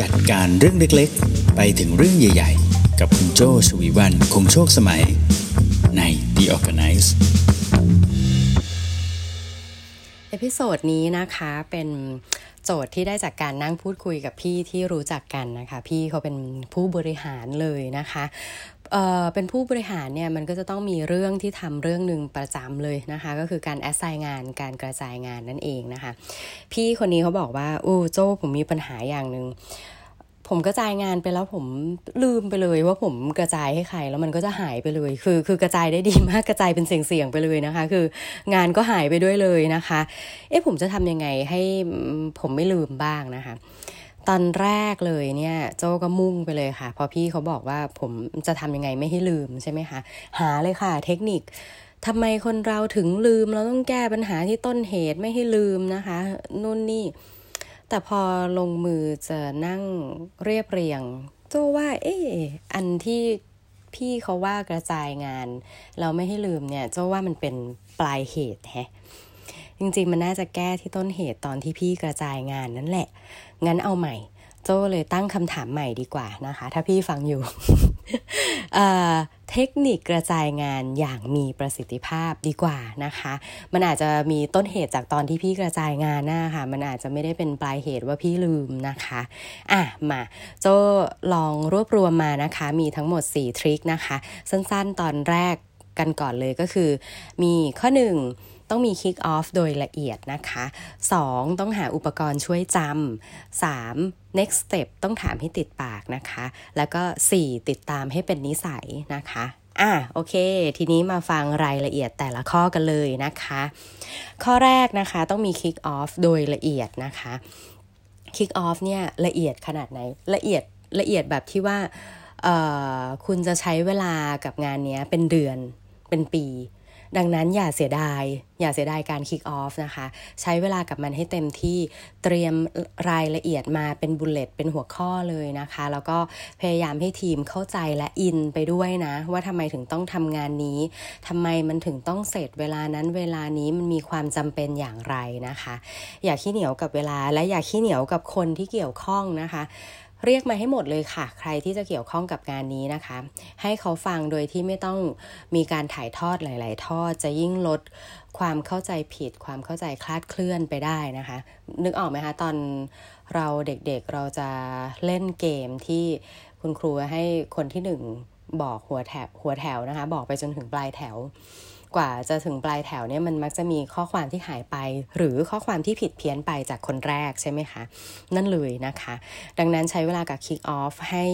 จัดการเรื่องเล็กๆ ไปถึงเรื่องใหญ่ๆ กับคุณโจชวีวันคงโชคสมัย ใน The Organize เอพิโซดนี้นะคะเป็นโจทย์ที่ได้จากการนั่งพูดคุยกับพี่ที่รู้จักกันนะคะ พี่เขาเป็นผู้บริหารเลยนะคะ เอ่อเป็นผู้บริหารเนี่ยมันก็จะต้องมีเรื่องที่ทำเรื่องหนึ่งประจำเลยนะคะ ก็คือการ assign งานการกระจายงานนั่นเองนะคะ พี่คนนี้เขาบอกว่าอู้โจ้ผมมีปัญหาอย่างหนึ่งผมกระจายงานไปแล้วผมลืมไปเลยว่าผมกระจายให้ใครแล้วมันก็จะหายไปเลย คือ คือกระจายได้ดีมากกระจายเป็นเสียงๆไปเลยนะคะ คืองานก็หายไปด้วยเลยนะคะ เอ๊ะผมจะทำยังไงให้ผมไม่ลืมบ้างนะคะ ตอนแรกเลยเนี่ย โจก็มุ่งไปเลยค่ะ พอพี่เขาบอกว่าผมจะทำยังไงไม่ให้ลืมใช่ไหมคะหาเลยค่ะ เทคนิคทำไมคนเราถึงลืม เราต้องแก้ปัญหาที่ต้นเหตุไม่ให้ลืมนะคะนู่นนี่ แต่พอลงมือจะนั่งเรียบเรียง โจว่า เอ๊อันที่พี่เขาว่ากระจายงาน เราไม่ให้ลืมเนี่ย โจว่ามันเป็นปลายเหตุแฮะ จริงๆ มันน่าจะแก้ที่ต้นเหตุตอนที่พี่กระจายงานนั่นแหละ งั้นเอาใหม่ โจ้เลยตั้งคำถามใหม่ดีกว่านะคะ ถ้าพี่ฟังอยู่ เทคนิคกระจายงานอย่างมีประสิทธิภาพดีกว่านะคะ มันอาจจะมีต้นเหตุจากตอนที่พี่กระจายงานนะคะมันอาจจะไม่ได้เป็นปลายเหตุว่าพี่ลืมนะคะ อะมาโจลองรวบรวมมานะคะ มีทั้งหมด 4 ทริคนะคะ สั้นๆตอนแรกกันก่อนเลยก็คือ มีข้อ 1 ต้องมี kick off โดยละเอียดนะคะ 2. ต้องหาอุปกรณ์ช่วยจำ 3. next step ต้องถามให้ติดปากนะคะ แล้วก็ 4. ติดตามให้เป็นนิสัยนะคะอะโอเค ทีนี้มาฟังรายละเอียดแต่ละข้อกันเลยนะคะ ข้อแรกนะคะต้องมี kick off โดยละเอียดนะคะ kick off เนี่ยละเอียดขนาดไหนละเอียดละเอียดแบบที่ว่าคุณจะใช้เวลากับงานนี้เป็นเดือนเป็นปี ดังนั้นอย่าเสียดาย อย่าเสียดายการคิกออฟนะคะ ใช้เวลากับมันให้เต็มที่เตรียมรายละเอียดมาเป็นบุลเลตเป็นหัวข้อเลยนะคะ แล้วก็พยายามให้ทีมเข้าใจและอินไปด้วยนะ ว่าทำไมถึงต้องทำงานนี้ทำไมมันถึงต้องเสร็จเวลานั้นเวลานี้มันมีความจำเป็นอย่างไรนะคะ อย่าขี้เหนียวกับเวลาและอย่าขี้เหนียวกับคนที่เกี่ยวข้องนะคะ เรียกมาให้หมดเลยค่ะ ใครที่จะเกี่ยวข้องกับงานนี้นะคะ ให้เขาฟังโดยที่ไม่ต้องมีการถ่ายทอดหลาย ๆ ทอด จะยิ่งลดความเข้าใจผิด ความเข้าใจคลาดเคลื่อนไปได้นะคะ นึกออกไหมคะ ตอนเราเด็ก ๆเราจะเล่นเกมที่คุณครูให้คนที่หนึ่งบอกหัวแถวหัวแถวนะคะ บอกไปจนถึงปลายแถว กว่าจะถึงปลายแถวเนี่ยมันมักจะมีข้อความที่หายไป หรือข้อความที่ผิดเพี้ยนไปจากคนแรกใช่ไหมคะ นั่นเลยนะคะ ดังนั้นใช้เวลากับ Kick Off ให้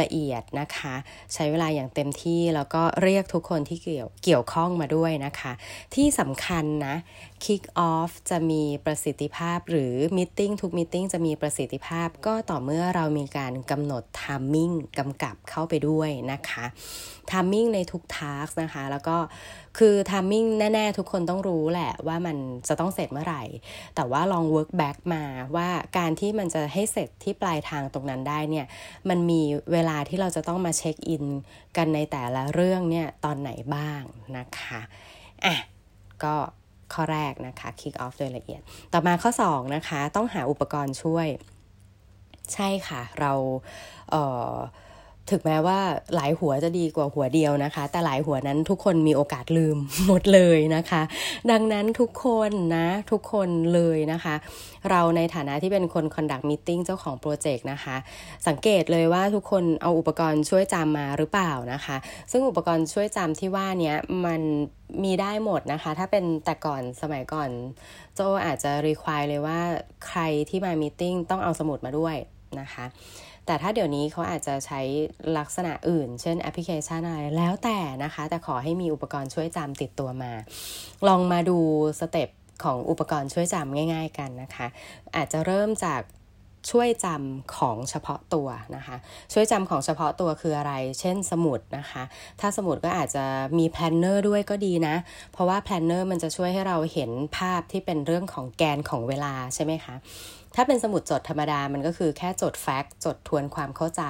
ละเอียดนะคะ ใช้เวลาอย่างเต็มที่แล้วก็เรียกทุกคนที่เกี่ยวเกี่ยวข้องมาด้วยนะคะ ที่สำคัญนะ Kick Off จะมีประสิทธิภาพ หรือ Meeting ทุก Meeting จะมีประสิทธิภาพ ก็ต่อเมื่อเรามีการกำหนด Timing กำกับเข้าไปด้วยนะคะ Timing ในทุก Task นะคะ แล้วก็คือ Timing แน่ ๆ ทุกคนต้องรู้แหละว่ามันจะต้องเสร็จเมื่อไหร่ แต่ว่าลอง work back มาว่าการที่มันจะให้เสร็จที่ปลายทางตรงนั้นได้เนี่ย มันมีเวลาที่เราจะต้องมาเช็คอินกันในแต่ละเรื่องเนี่ยตอนไหนบ้างนะคะอะก็ ข้อแรกนะคะ kick off โดยละเอียด ต่อมาข้อ 2 นะคะ ต้องหาอุปกรณ์ช่วย ใช่ค่ะ เราเถึงแม้ว่าหลายหัวจะดีกว่าหัวเดียวนะคะ แต่หลายหัวนั้นทุกคนมีโอกาสลืมหมดเลยนะคะ ดังนั้นทุกคนนะทุกคนเลยนะคะ เราในฐานะที่เป็นคน conduct meeting เจ้าของโปรเจกต์นะคะ สังเกตเลยว่าทุกคนเอาอุปกรณ์ช่วยจำมาหรือเปล่านะคะ ซึ่งอุปกรณ์ช่วยจำที่ว่านี้มันมีได้หมดนะคะ ถ้าเป็นแต่ก่อนสมัยก่อน โจอาจจะ require เลยว่าใครที่มา meeting ต้องเอาสมุดมาด้วยนะคะ แต่ถ้าเดี๋ยวนี้เขาอาจจะใช้ลักษณะอื่น เช่นแอปพลิเคชันอะไรแล้วแต่นะคะ แต่ขอให้มีอุปกรณ์ช่วยจำติดตัวมา ลองมาดู step ของอุปกรณ์ช่วยจำง่าย ๆ กันนะคะ อาจจะเริ่มจาก ช่วยจำของเฉพาะตัวนะคะ ช่วยจำของเฉพาะตัวคืออะไร เช่นสมุดนะคะ ถ้าสมุดก็อาจจะมี planner ด้วยก็ดีนะ เพราะว่า planner มันจะช่วยให้เราเห็นภาพที่เป็นเรื่องของแกนของเวลาใช่ไหมคะถ้าเป็นสมุดจดธรรมดา มันก็คือแค่จด fact จดทวนความเข้าใจ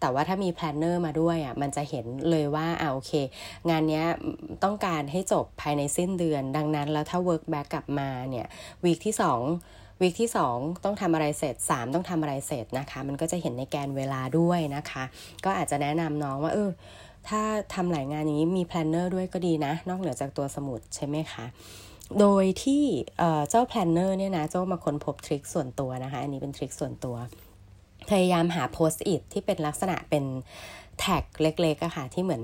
แต่ว่าถ้ามี planner มาด้วยอะ มันจะเห็นเลยว่า อ่าโอเค งานนี้ต้องการให้จบภายในสิ้นเดือน ดังนั้นแล้วถ้า work back กลับมาเนี่ย week ที่ 2 week ที่ 2 ต้องทำอะไรเสร็จ 3 ต้องทำอะไรเสร็จนะคะ มันก็จะเห็นในแกนเวลาด้วยนะคะ ก็อาจจะแนะนำน้องว่าเออถ้าทำหลายงานนี้มี planner ด้วยก็ดีนะ นอกเหนือจากตัวสมุดใช่ไหมคะโดยที่เจ้า planner เนี่ยนะเจ้ามาค้นพบ trick ส่วนตัวนะคะ อันนี้เป็น trick ส่วนตัว พยายามหา Post-it ที่เป็นลักษณะเป็น tag เล็กๆอะค่ะที่เหมือน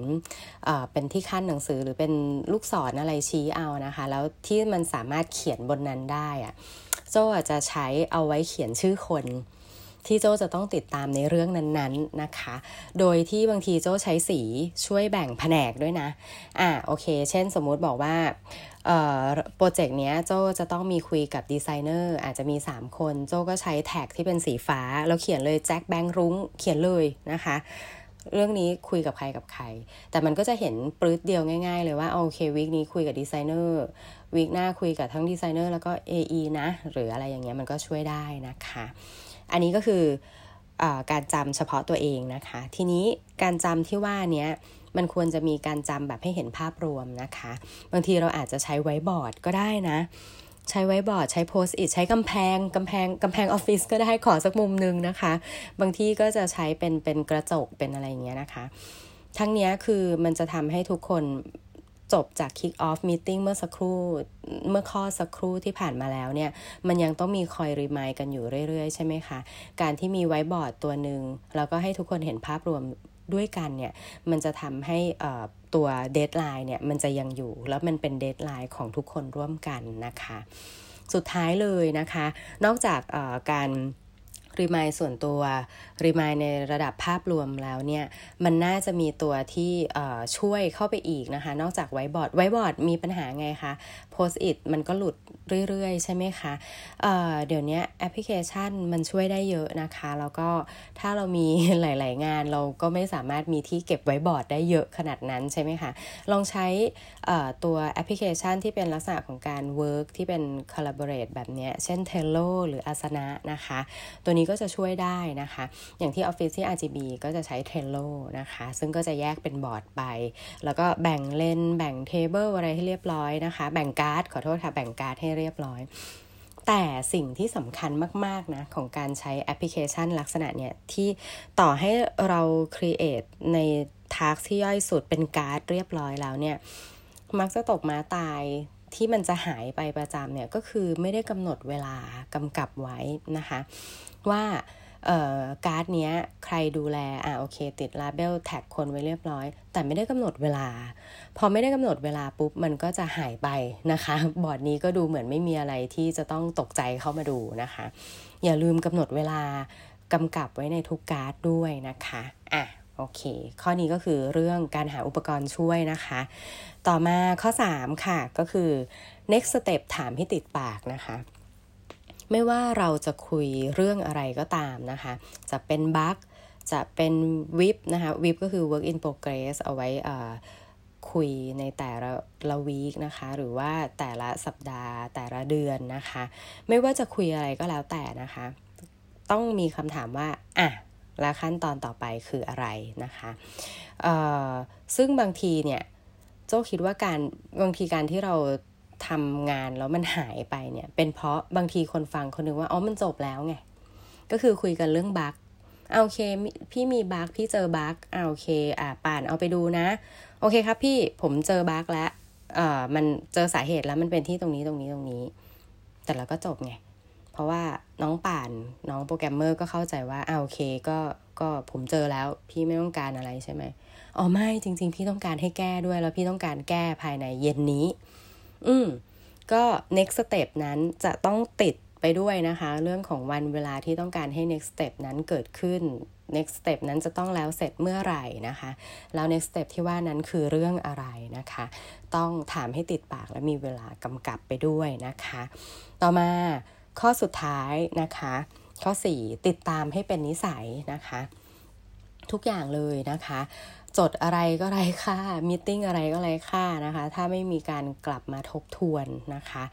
เอเป็นที่ขั้นหนังสือหรือเป็นลูกศรออะไรชี้เอานะคะ แล้วที่มันสามารถเขียนบนนั้นได้อะโจอาจจะใช้เอาไว้เขียนชื่อคนที่โจจะต้องติดตามในเรื่องนั้นๆนะคะ โดยที่บางทีโจใช้สีช่วยแบ่งแผนกด้วยนะ อะโอเค เช่นสมมุติบอกว่าโปรเจกต์เนี้ยโจจะต้องมีคุยกับดีไซเนอร์อาจจะมี 3 คน โจก็ใช้แท็กที่เป็นสีฟ้า แล้วเขียนเลยแจ็คแบงค์รุ้งเขียนเลยนะคะ เรื่องนี้คุยกับใครกับใคร แต่มันก็จะเห็นปรื๊ดเดียวง่าย ๆ เลยว่าโอเค week นี้คุยกับ designer week หน้าคุยกับทั้งดีไซเนอร์แล้วก็ AE นะ หรืออะไรอย่างเงี้ยมันก็ช่วยได้นะคะ อันนี้ก็คืออการจำเฉพาะตัวเองนะคะ ทีนี้การจำที่ว่านี้มันควรจะมีการจำแบบให้เห็นภาพรวมนะคะ บางทีเราอาจจะใช้ไว้บอร์ดก็ได้นะ ใช้ไว้บอร์ด ใช้ Post-it ใช้กำแพงกำแพงกำแพงออฟฟิศก็ได้ขอสักมุมนึงนะคะ บางที่ก็จะใช้เป็นเป็นกระจกเป็นอะไรอย่างเงี้ยนะคะ ทั้งนี้คือมันจะทำให้ทุกคนจบจาก Kick Off Meeting เมื่อสักครู่เมื่อข้อสักครู่ที่ผ่านมาแล้วเนี่ย มันยังต้องมีคอย remind กันอยู่เรื่อย ๆ ใช่ไหมคะ การที่มีไว้บอร์ดตัวหนึ่งแล้วก็ให้ทุกคนเห็นภาพรวมด้วยกันเนี่ย มันจะทำให้ ตัว deadline เนี่ยมันจะยังอยู่แล้วมันเป็น deadline ของทุกคนร่วมกันนะคะ สุดท้ายเลยนะคะ นอกจากการ remind ส่วนตัว remind ในระดับภาพรวมแล้วเนี่ย มันน่าจะมีตัวที่ช่วยเข้าไปอีกนะคะ นอกจาก whiteboard whiteboard มีปัญหาไงคะ Post-it มันก็หลุดเรื่อยๆ ใช่ไหมคะเดี๋ยวนี้แอปพลิเคชันมันช่วยได้เยอะนะคะ แล้วก็ถ้าเรามีหลาย ๆ งานเราก็ไม่สามารถมีที่เก็บไว้บอร์ดได้เยอะขนาดนั้นใช่ไหมคะ ลองใช้ตัวแอปพลิเคชันที่เป็นลักษณะของการ work ที่เป็น collaborate แบบนี้ เช่น Trello หรือ Asana นะคะ ตัวนี้ก็จะช่วยได้นะคะ อย่างที่ Office ที่ RGB ก็จะใช้ Trello นะคะ ซึ่งก็จะแยกเป็นบอร์ดไป แล้วก็แบ่งเลนแบ่ง table อะไรให้เรียบร้อยนะคะ แบ่งการ์ดขอโทษค่ะแบ่งการ์ดให้เรียบร้อย แต่สิ่งที่สำคัญมาก ๆ นะ ของการใช้แอปพลิเคชันลักษณะเนี่ย ที่ต่อให้เรา create ใน task ที่ย่อยสุดเป็นการ์ดเรียบร้อยแล้วเนี่ย มักจะตกม้าตายที่มันจะหายไปประจำเนี่ย ก็คือไม่ได้กำหนดเวลากำกับไว้นะคะ ว่า การ์ดเนี้ยใครดูแลอะโอเค ติด label tag คนไว้เรียบร้อย แต่ไม่ได้กำหนดเวลา พอไม่ได้กำหนดเวลาปุ๊บ มันก็จะหายไปนะคะ บอร์ดนี้ก็ดูเหมือนไม่มีอะไรที่จะต้องตกใจเข้ามาดูนะคะ อย่าลืมกำหนดเวลากำกับไว้ในทุกการ์ดด้วยนะคะอะโอเค ข้อนี้ก็คือเรื่องการหาอุปกรณ์ช่วยนะคะ ต่อมาข้อ 3 ค่ะ ก็คือ next step ถามให้ติดปากนะคะ ไม่ว่าเราจะคุยเรื่องอะไรก็ตามนะคะ จะเป็นบั๊กจะเป็นวิบนะคะวิบก็คือ work in progress เอาไว้คุยในแต่ละละวีคนะคะ หรือว่าแต่ละสัปดาห์แต่ละเดือนนะคะ ไม่ว่าจะคุยอะไรก็แล้วแต่นะคะ ต้องมีคำถามว่าอะแล้วขั้นตอนต่อไปคืออะไรนะคะซึ่งบางทีเนี่ยโจ้คิดว่าการบางทีการที่เรา ทำงานแล้วมันหายไปเนี่ย เป็นเพราะบางทีคนฟังคนนึงว่าอ๋อมันจบแล้วไงก็คือคุยกันเรื่องบั๊กอ่าโอเค พี่มีบั๊กพี่เจอบั๊กอ่าโอเค อ่าป่านเอาไปดูนะ โอเคครับพี่ผมเจอบั๊กแล้วเอ่อมันเจอสาเหตุแล้วมันเป็นที่ตรงนี้ตรงนี้ตรงนี้ แต่เราก็จบไง เพราะว่าน้องป่านน้องโปรแกรมเมอร์ก็เข้าใจว่าอ่าโอเคก็ก็ผมเจอแล้ว พี่ไม่ต้องการอะไรใช่ไหมอ๋อไม่จริง ๆ พี่ต้องการให้แก้ด้วยแล้วพี่ต้องการแก้ภายในเย็นนี้ อืมก็ next step นั้นจะต้องติดไปด้วยนะคะ เรื่องของวันเวลาที่ต้องการให้ next step นั้นเกิดขึ้น next step นั้นจะต้องแล้วเสร็จเมื่อไหร่นะคะ แล้ว next step ที่ว่านั้นคือเรื่องอะไรนะคะ ต้องถามให้ติดปากและมีเวลากำกับไปด้วยนะคะ ต่อมาข้อสุดท้ายนะคะ ข้อ 4 ติดตามให้เป็นนิสัยนะคะ ทุกอย่างเลยนะคะ จดอะไรก็ไรค่ามิ팅อะไรก็ไรค่านะคะ ถ้าไม่มีการกลับมาทบทวนนะคะ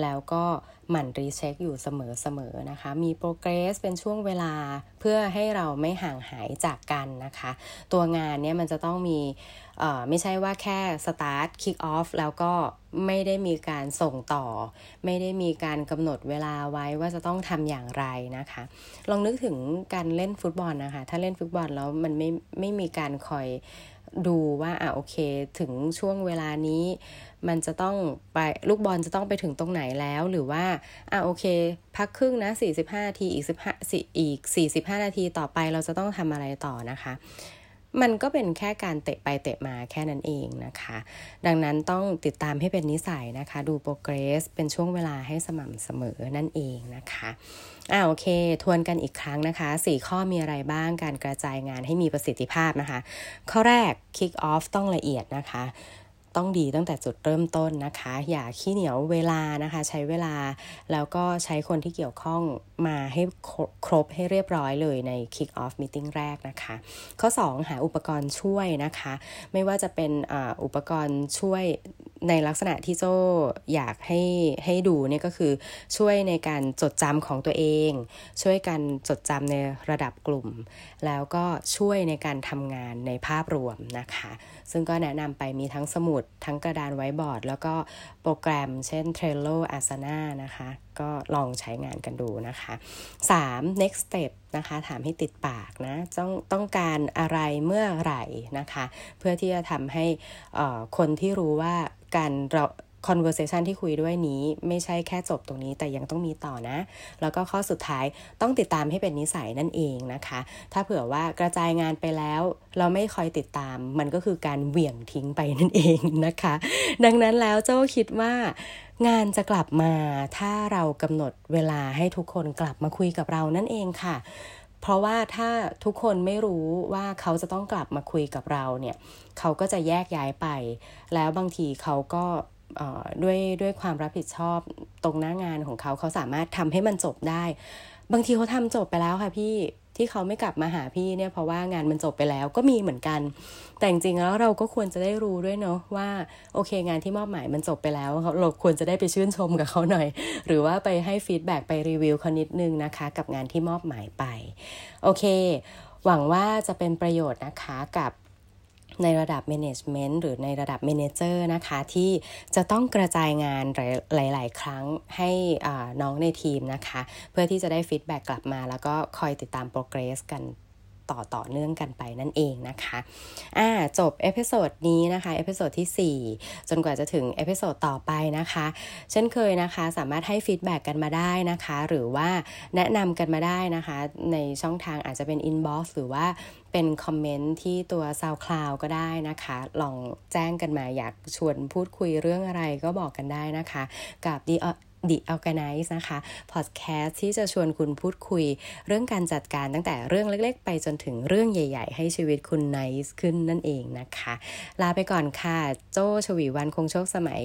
แล้วก็หมั่นรีเช็คอยู่เสมอๆนะคะ มีโปรเกรสเป็นช่วงเวลาเพื่อให้เราไม่ห่างหายจากกันนะคะ ตัวงานเนี่ยมันจะต้องมี ไม่ใช่ว่าแค่ start kick off แล้วก็ไม่ได้มีการส่งต่อ ไม่ได้มีการกำหนดเวลาไว้ว่าจะต้องทำอย่างไรนะคะ ลองนึกถึงการเล่นฟุตบอลนะคะ ถ้าเล่นฟุตบอลแล้วมันไม่ไม่มีการคอยดูว่าอะโอเคถึงช่วงเวลานี้ มันจะต้องไปลูกบอลจะต้องไปถึงตรงไหนแล้วหรือว่าอะโอเค พักครึ่งนะ 45นาทีอีก15อีก 45 นาทีต่อไปเราจะต้องทำอะไรต่อนะคะ มันก็เป็นแค่การเตะไปเตะมาแค่นั้นเองนะคะ ดังนั้นต้องติดตามให้เป็นนิสัยนะคะ ดูโปรเกรส เป็นช่วงเวลาให้สม่ำเสมอนั่นเองนะคะอ่าโอเค ทวนกันอีกครั้งนะคะ 4 ข้อมีอะไรบ้างการกระจายงานให้มีประสิทธิภาพนะคะ ข้อแรก kick off ต้องละเอียดนะคะ ต้องดีตั้งแต่จุดเริ่มต้นนะคะ อย่าขี้เหนียวเวลานะคะ ใช้เวลาแล้วก็ใช้คนที่เกี่ยวข้องมาให้ครบให้เรียบร้อยเลยใน Kick Off Meeting แรกนะคะ ข้อ 2 หาอุปกรณ์ช่วยนะคะ ไม่ว่าจะเป็นออุปกรณ์ช่วย ในลักษณะที่โจอยากให้ให้ดูเนี่ยก็คือช่วยในการจดจำของตัวเอง ช่วยการจดจำในระดับกลุ่ม แล้วก็ช่วยในการทำงานในภาพรวมนะคะ ซึ่งก็แนะนำไปมีทั้งสมุด ทั้งกระดานไว้บอร์ด แล้วก็โปรแกรมเช่น Trello Asana นะคะ ก็ลองใช้งานกันดูนะคะ 3. next step นะคะ ถามให้ติดปากนะต้องต้องการอะไรเมื่อไหร่นะคะ เพื่อที่จะทำให้คนที่รู้ว่าการเรา conversation ที่คุยด้วยนี้ไม่ใช่แค่จบตรงนี้แต่ยังต้องมีต่อนะ แล้วก็ข้อสุดท้ายต้องติดตามให้เป็นนิสัยนั่นเองนะคะ ถ้าเผื่อว่ากระจายงานไปแล้ว เราไม่คอยติดตาม มันก็คือการเหวี่ยงทิ้งไปนั่นเองนะคะ ดังนั้นแล้วเจ้าคิดว่างานจะกลับมาถ้าเรากำหนดเวลาให้ทุกคนกลับมาคุยกับเรานั่นเองค่ะเพราะว่าถ้าทุกคนไม่รู้ว่าเขาจะต้องกลับมาคุยกับเราเนี่ย เขาก็จะแยกย้ายไป แล้วบางทีเขาก็ ด้วยด้วยความรับผิดชอบตรงหน้างานของเขาเขาสามารถทำให้มันจบได้ บางทีเขาทำจบไปแล้วค่ะพี่ที่เขาไม่กลับมาหาพี่เนี่ยเพราะว่างานมันจบไปแล้วก็มีเหมือนกัน แต่จริงๆแล้วเราก็ควรจะได้รู้ด้วยเนาะว่าโอเค งานที่มอบหมายมันจบไปแล้วเราควรจะได้ไปชื่นชมกับเขาหน่อย หรือว่าไปให้ฟีดแบ็กไปรีวิวเขานิดนึงนะคะ กับงานที่มอบหมายไป โอเค หวังว่าจะเป็นประโยชน์นะคะกับ ในระดับ Management หรือในระดับ Manager นะคะที่จะต้องกระจายงานหลาย ๆ ครั้งให้น้องในทีมนะคะ เพื่อที่จะได้ feedback กลับมา แล้วก็คอยติดตาม progress กัน ต่อต่อเนื่องกันไปนั่นเองนะคะอ่าจบ episode นี้นะคะ episode ที่ 4 จนกว่าจะถึง episode ต่อไปนะคะ เช่นเคยนะคะสามารถให้ feedback กันมาได้นะคะ หรือว่าแนะนำกันมาได้นะคะ ในช่องทางอาจจะเป็น inbox หรือว่าเป็นคอมเมนต์ที่ตัว SoundCloud ก็ได้นะคะ ลองแจ้งกันมาอยากชวนพูดคุยเรื่องอะไรก็บอกกันได้นะคะ กับ The The ORGANICE นะคะพอดแคสต์ที่จะชวนคุณพูดคุยเรื่องการจัดการตั้งแต่เรื่องเล็กๆ ไปจนถึงเรื่องใหญ่ ๆ ให้ชีวิตคุณ nice ขึ้นนั่นเองนะคะ ลาไปก่อนค่ะ โจชวีวันคงโชคสมัย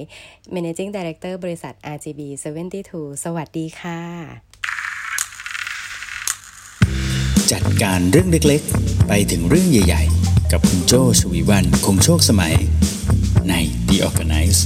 Managing Director บริษัท RGB 72 สวัสดีค่ะ จัดการเรื่องเล็กๆ ไปถึงเรื่องใหญ่ ๆ กับคุณโจชวีวันคงโชคสมัยใน The Organize